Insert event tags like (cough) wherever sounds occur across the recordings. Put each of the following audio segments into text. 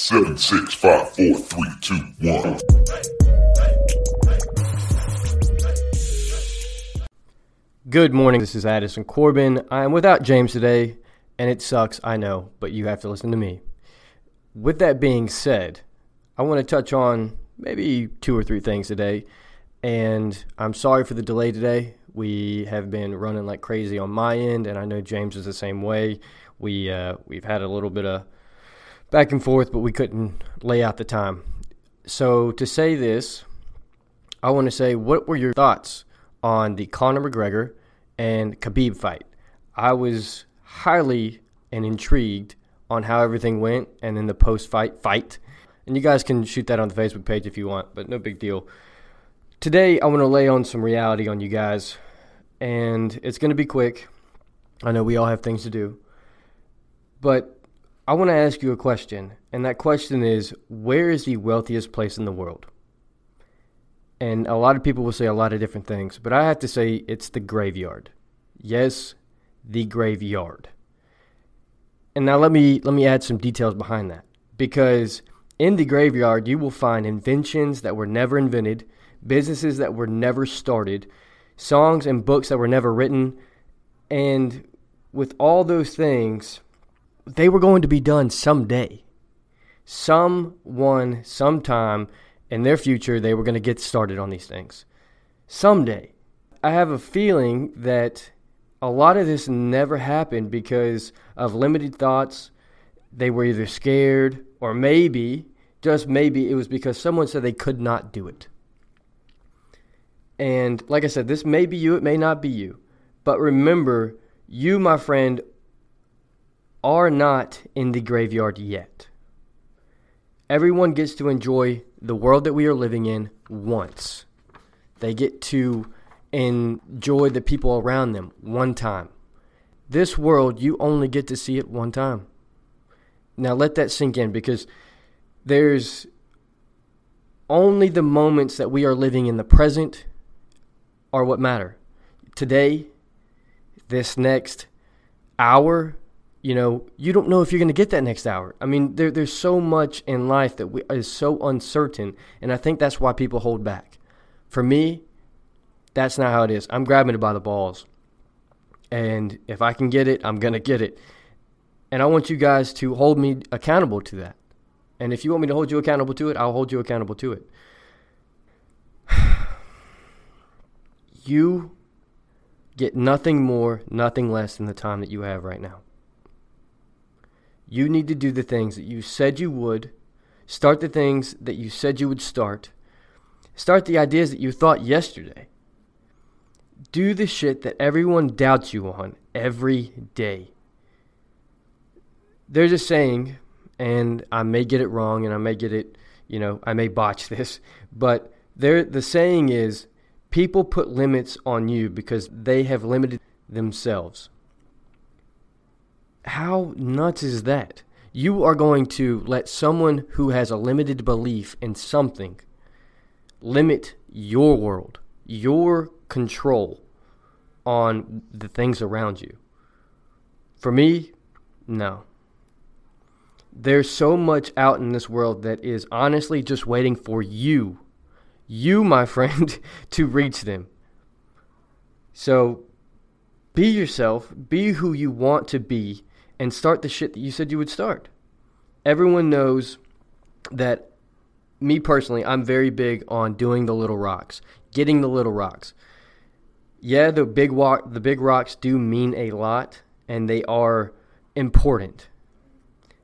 Seven, six, five, four, three, two, one. Good morning. This is Addison Corbin. I am without James today, and it sucks, I know, but you have to listen to me. With that being said, I want to touch on maybe two or three things today, and I'm sorry for the delay today. We have been running like crazy on my end, and I know James is the same way. We uh, we've had a little bit of back and forth, but we couldn't lay out the time. So to say this, I want to say, what were your thoughts on the Conor McGregor and Khabib fight? I was highly and intrigued on how everything went, and then the post-fight fight. And you guys can shoot that on the Facebook page if you want, but no big deal. Today, I want to lay on some reality on you guys, and it's going to be quick. I know we all have things to do, but I want to ask you a question, and that question is where is the wealthiest place in the world? And a lot of people will say a lot of different things, but I have to say it's the graveyard. Yes, the graveyard. And now let me let me add some details behind that because in the graveyard you will find inventions that were never invented, businesses that were never started, songs and books that were never written, and with all those things, they were going to be done someday. Someone, sometime in their future, they were going to get started on these things. Someday. I have a feeling that a lot of this never happened because of limited thoughts. They were either scared or maybe, just maybe, it was because someone said they could not do it. And like I said, this may be you, it may not be you. But remember, you, my friend, are not in the graveyard yet. Everyone gets to enjoy the world that we are living in once. They get to enjoy the people around them one time. This world, you only get to see it one time. Now let that sink in because there's only the moments that we are living in the present are what matter. Today, this next hour, you know, you don't know if you're going to get that next hour. I mean, there, there's so much in life that we, is so uncertain, and I think that's why people hold back. For me, that's not how it is. I'm grabbing it by the balls. And if I can get it, I'm going to get it. And I want you guys to hold me accountable to that. And if you want me to hold you accountable to it, I'll hold you accountable to it. (sighs) you get nothing more, nothing less than the time that you have right now. You need to do the things that you said you would, start the things that you said you would start, start the ideas that you thought yesterday. Do the shit that everyone doubts you on every day. There's a saying, and I may get it wrong and I may get it, you know, I may botch (laughs) this, but there the saying is people put limits on you because they have limited themselves. How nuts is that? You are going to let someone who has a limited belief in something limit your world, your control on the things around you. For me, no. There's so much out in this world that is honestly just waiting for you, you, my (laughs) friend, to reach them. So be yourself, be who you want to be, and start the shit that you said you would start. Everyone knows that me personally, I'm very big on doing the little rocks, getting the little rocks. Yeah, the big walk, the big rocks do mean a lot, and they are important.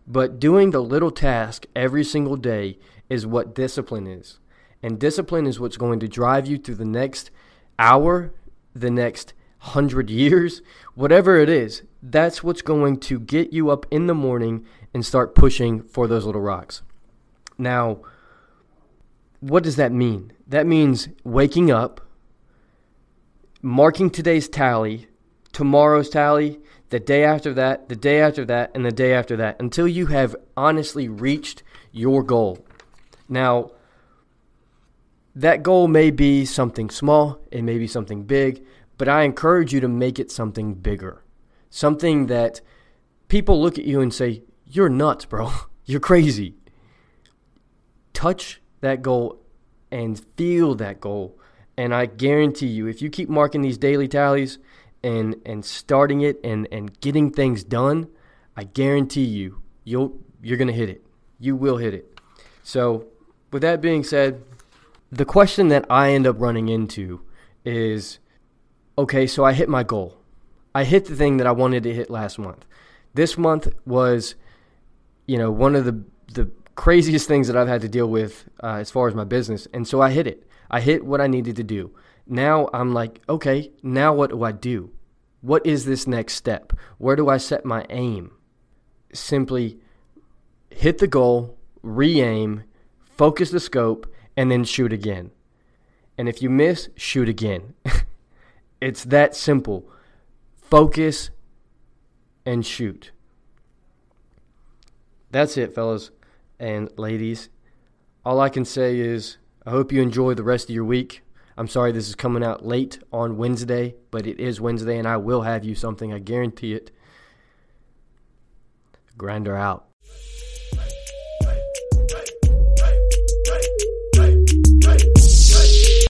But doing the little task every single day is what discipline is. And discipline is what's going to drive you through the next hour, the next hundred (laughs) years, whatever it is. That's what's going to get you up in the morning and start pushing for those little rocks. Now, what does that mean? That means waking up, marking today's tally, tomorrow's tally, the day after that, the day after that, and the day after that until you have honestly reached your goal. Now, that goal may be something small, it may be something big, but I encourage you to make it something bigger. Something that people look at you and say, You're nuts, bro. (laughs) You're crazy. touch that goal and feel that goal. And I guarantee you, if you keep marking these daily tallies and and starting it and and getting things done, I guarantee you, you'll you're gonna hit it. You will hit it. So, with that being said, the question that I end up running into is, okay, so I hit my goal. I hit the thing that I wanted to hit last month. This month was, you know, one of the the craziest things that I've had to deal with uh, as far as my business. And so I hit it. I hit what I needed to do. Now I'm like, okay, now what do I do? What is this next step? Where do I set my aim? Simply hit the goal, re aim, focus the scope, and then shoot again. And if you miss, shoot again. (laughs) it's that simple. Focus and shoot. That's it, fellas and ladies. All I can say is I hope you enjoy the rest of your week. I'm sorry this is coming out late on Wednesday, but it is Wednesday and I will have you something. I guarantee it. Grinder out.